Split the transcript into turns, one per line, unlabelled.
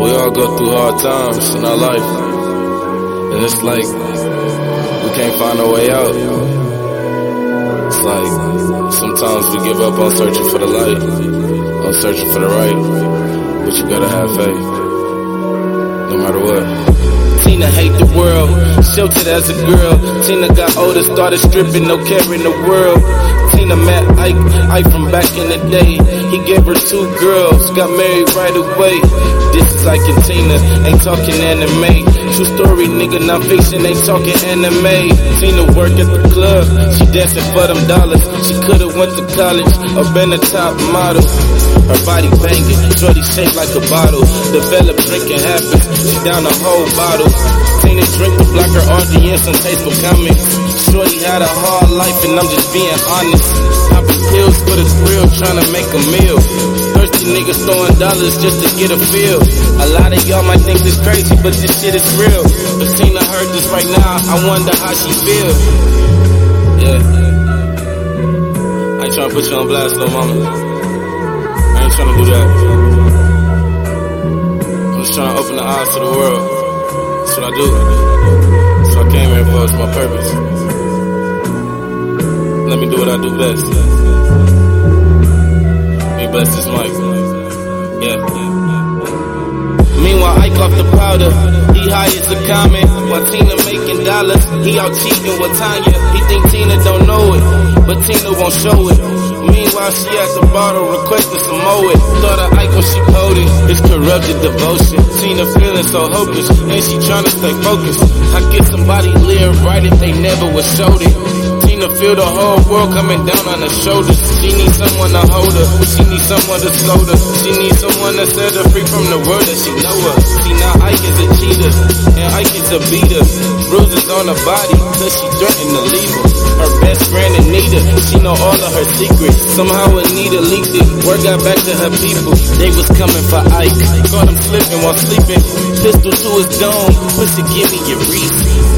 We all go through hard times in our life. And it's like we can't find a way out. It's like sometimes we give up on searching for the light, on searching for the right. But you gotta have faith. No matter what.
Tina hate the world, sheltered as a girl. Tina got older, started stripping, no care in the world. Tina met Ike, Ike from back in the day. He gave her two girls, got married right away. This is Ike and Tina, ain't talking anime. True story, nigga, not fiction, ain't talking anime. Tina work at the club, she dancing for them dollars. She could've went to college or been a top model. Her body banging, shorty shaped like a bottle. Develop drinking habits, she down a whole bottle. Tina drink to block her audience taste for Had a hard life and I'm just being honest. Popping pills for the thrill, trying to make a meal. Thirsty niggas throwing dollars just to get a feel. A lot of y'all might think this crazy, but this shit is real. If Tina heard this right now, I wonder how she feel.
Yeah. I ain't trying to put you on blast, little mama. I ain't trying to do that. I'm just trying to open the eyes to the world. That's what I do. What I came here for. It's my purpose. Let me do what I do best. Me bless this mic. Yeah.
Meanwhile, Ike off the powder. He high as a comet. While Tina making dollars, he out cheating with Tanya. He think Tina don't know it, but Tina won't show it. Meanwhile, she at the bottle requesting some more it. Thought of Ike when she coded. It's corrupted devotion. Tina feeling so hopeless, and she trying to stay focused. I get somebody live right if they never was showed it. Tina feel the whole world coming down on her shoulders. She needs someone to hold her. She needs someone to slow her. She needs someone to set her free from the world that she know her. See now Ike is a cheater, and Ike is a beater. Bruises on her body, cause she threatened to leave him. Her best friend Anita, she know all of her secrets. Somehow Anita leaked it. Word got back to her people. They was coming for Ike. Caught him slipping while sleeping. Pistol to his dome. Pussy, give me your reason.